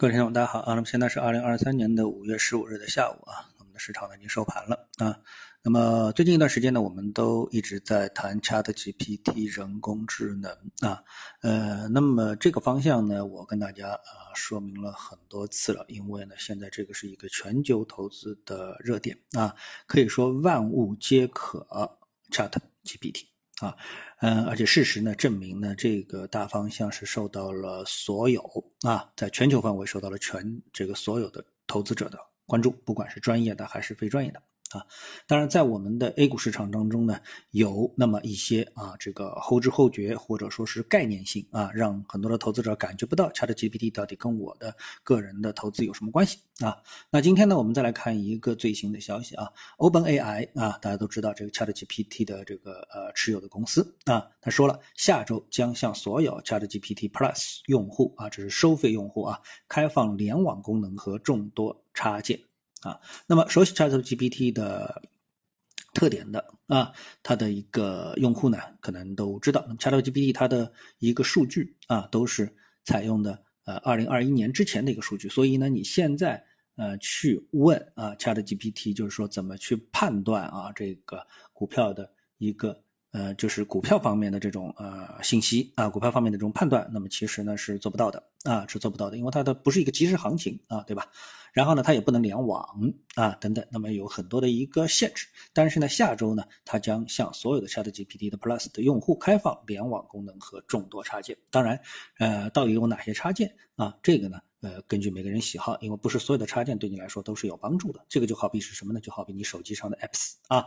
各位听众，大家好啊！那么现在是二零二三年的五月十五日的下午啊，我们的市场呢已经收盘了啊。那么最近一段时间呢，我们都一直在谈 Chat GPT 人工智能啊，呃，那么这个方向呢，我跟大家啊说明了很多次了，因为呢，现在这个是一个全球投资的热点啊，可以说万物皆可 Chat GPT。啊，嗯，而且事实呢证明呢，这个大方向是受到了所有啊，在全球范围受到了全这个所有的投资者的关注，不管是专业的还是非专业的。啊，当然，在我们的 A 股市场当中呢，有那么一些啊，这个后知后觉或者说是概念性啊，让很多的投资者感觉不到 ChatGPT 到底跟我的个人的投资有什么关系啊。那今天呢，我们再来看一个最新的消息啊，OpenAI 啊，大家都知道这个 ChatGPT 的这个呃持有的公司啊，他说了，下周将向所有 ChatGPT Plus 用户啊，这是收费用户啊，开放联网功能和众多插件。啊，那么熟悉 ChatGPT 的特点的啊，它的一个用户呢，可能都知道，那么 ChatGPT 它的一个数据啊，都是采用的呃二零二一年之前的一个数据，所以呢，你现在呃去问啊 ChatGPT，就是说怎么去判断啊这个股票的一个。呃，就是股票方面的这种呃信息啊，股票方面的这种判断，那么其实呢是做不到的啊，是做不到的，因为它的不是一个即时行情啊，对吧？然后呢，它也不能联网啊，等等，那么有很多的一个限制。但是呢，下周呢，它将向所有的 ChatGPT 的 Plus 的用户开放联网功能和众多插件。当然，呃，到底有哪些插件啊？这个呢，呃，根据每个人喜好，因为不是所有的插件对你来说都是有帮助的。这个就好比是什么呢？就好比你手机上的 Apps 啊。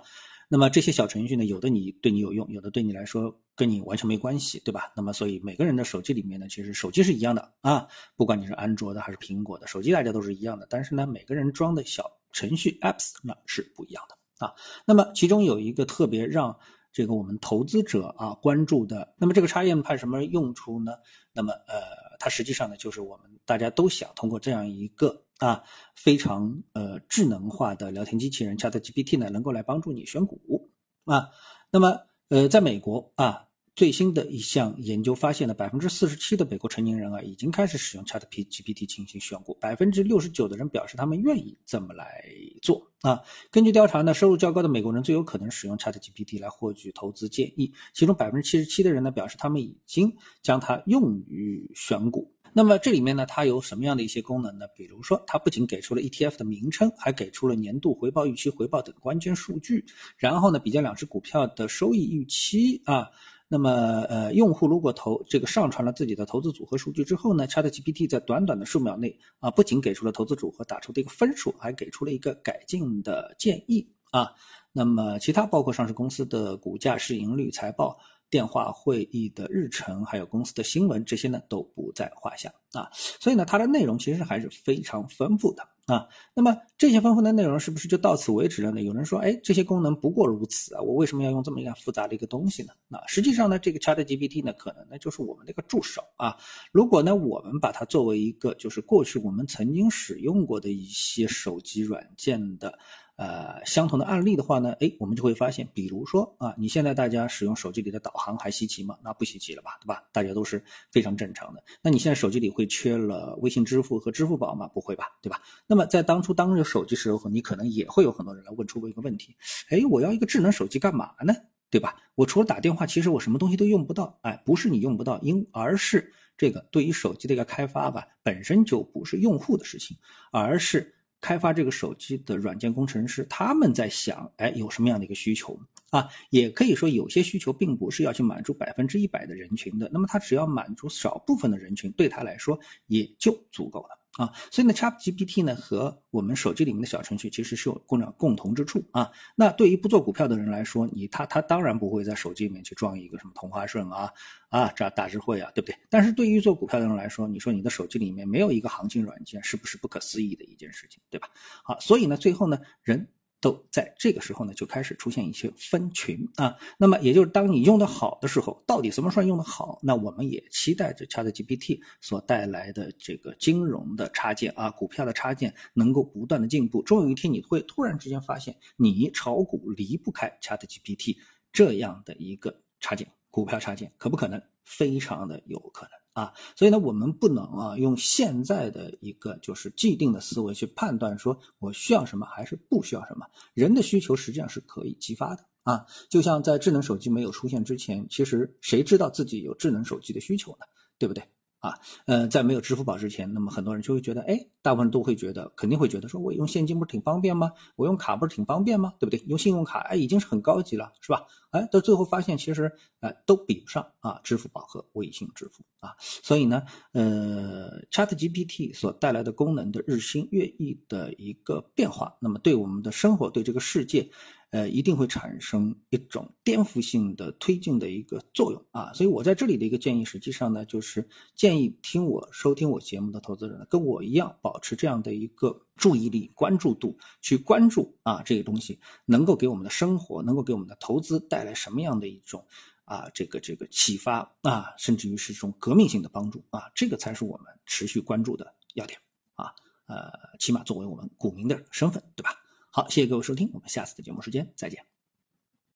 那么这些小程序呢，有的你对你有用，有的对你来说跟你完全没关系，对吧？那么所以每个人的手机里面呢，其实手机是一样的啊，不管你是安卓的还是苹果的手机，大家都是一样的。但是呢，每个人装的小程序 apps 那是不一样的啊。那么其中有一个特别让这个我们投资者啊关注的，那么这个插件派什么用处呢？那么呃，它实际上呢，就是我们大家都想通过这样一个。啊，非常呃智能化的聊天机器人 ChatGPT 呢，能够来帮助你选股啊。那么呃，在美国啊，最新的一项研究发现呢，百分之四十七的美国成年人啊，已经开始使用 ChatGPT 进行选股，百分之六十九的人表示他们愿意这么来做啊。根据调查呢，收入较高的美国人最有可能使用 ChatGPT 来获取投资建议，其中百分之七十七的人呢，表示他们已经将它用于选股。那么这里面呢，它有什么样的一些功能呢？比如说，它不仅给出了 ETF 的名称，还给出了年度回报、预期回报等关键数据。然后呢，比较两只股票的收益预期啊。那么，呃，用户如果投这个上传了自己的投资组合数据之后呢，ChatGPT 在短短的数秒内啊，不仅给出了投资组合打出的一个分数，还给出了一个改进的建议啊。那么，其他包括上市公司的股价、市盈率、财报。电话会议的日程，还有公司的新闻，这些呢都不在话下啊。所以呢，它的内容其实还是非常丰富的啊。那么这些丰富的内容是不是就到此为止了呢？有人说，哎，这些功能不过如此啊，我为什么要用这么一个复杂的一个东西呢？那实际上呢，这个 ChatGPT 呢，可能呢就是我们的一个助手啊。如果呢，我们把它作为一个就是过去我们曾经使用过的一些手机软件的。呃，相同的案例的话呢，哎，我们就会发现，比如说啊，你现在大家使用手机里的导航还稀奇吗？那不稀奇了吧，对吧？大家都是非常正常的。那你现在手机里会缺了微信支付和支付宝吗？不会吧，对吧？那么在当初当着手机时候，你可能也会有很多人来问出过一个问题，哎，我要一个智能手机干嘛呢？对吧？我除了打电话，其实我什么东西都用不到。哎，不是你用不到，因而是这个对于手机的一个开发吧，本身就不是用户的事情，而是。开发这个手机的软件工程师，他们在想，哎，有什么样的一个需求啊？也可以说，有些需求并不是要去满足百分之一百的人群的，那么他只要满足少部分的人群，对他来说也就足够了。啊，所以呢，ChatGPT 呢和我们手机里面的小程序其实是有共共共同之处啊。那对于不做股票的人来说，你他他当然不会在手机里面去装一个什么同花顺啊啊这大智慧啊，对不对？但是对于做股票的人来说，你说你的手机里面没有一个行情软件，是不是不可思议的一件事情，对吧？好，所以呢，最后呢，人。都在这个时候呢，就开始出现一些分群啊。那么，也就是当你用的好的时候，到底什么算用的好？那我们也期待着 ChatGPT 所带来的这个金融的插件啊，股票的插件能够不断的进步。终有一天，你会突然之间发现，你炒股离不开 ChatGPT 这样的一个插件，股票插件，可不可能？非常的有可能。啊。所以呢，我们不能啊用现在的一个就是既定的思维去判断说我需要什么还是不需要什么。人的需求实际上是可以激发的啊。就像在智能手机没有出现之前，其实谁知道自己有智能手机的需求呢？对不对？啊，呃，在没有支付宝之前，那么很多人就会觉得，哎，大部分都会觉得，肯定会觉得，说我用现金不是挺方便吗？我用卡不是挺方便吗？对不对？用信用卡，哎，已经是很高级了，是吧？哎，到最后发现，其实，哎，都比不上啊，支付宝和微信支付啊。所以呢，呃，ChatGPT 所带来的功能的日新月异的一个变化，那么对我们的生活，对这个世界。呃，一定会产生一种颠覆性的推进的一个作用啊，所以我在这里的一个建议，实际上呢，就是建议听我收听我节目的投资者，跟我一样，保持这样的一个注意力、关注度，去关注啊这个东西能够给我们的生活，能够给我们的投资带来什么样的一种啊这个这个启发啊，甚至于是这种革命性的帮助啊，这个才是我们持续关注的要点啊，呃，起码作为我们股民的身份，对吧？好，谢谢各位收听，我们下次的节目时间再见。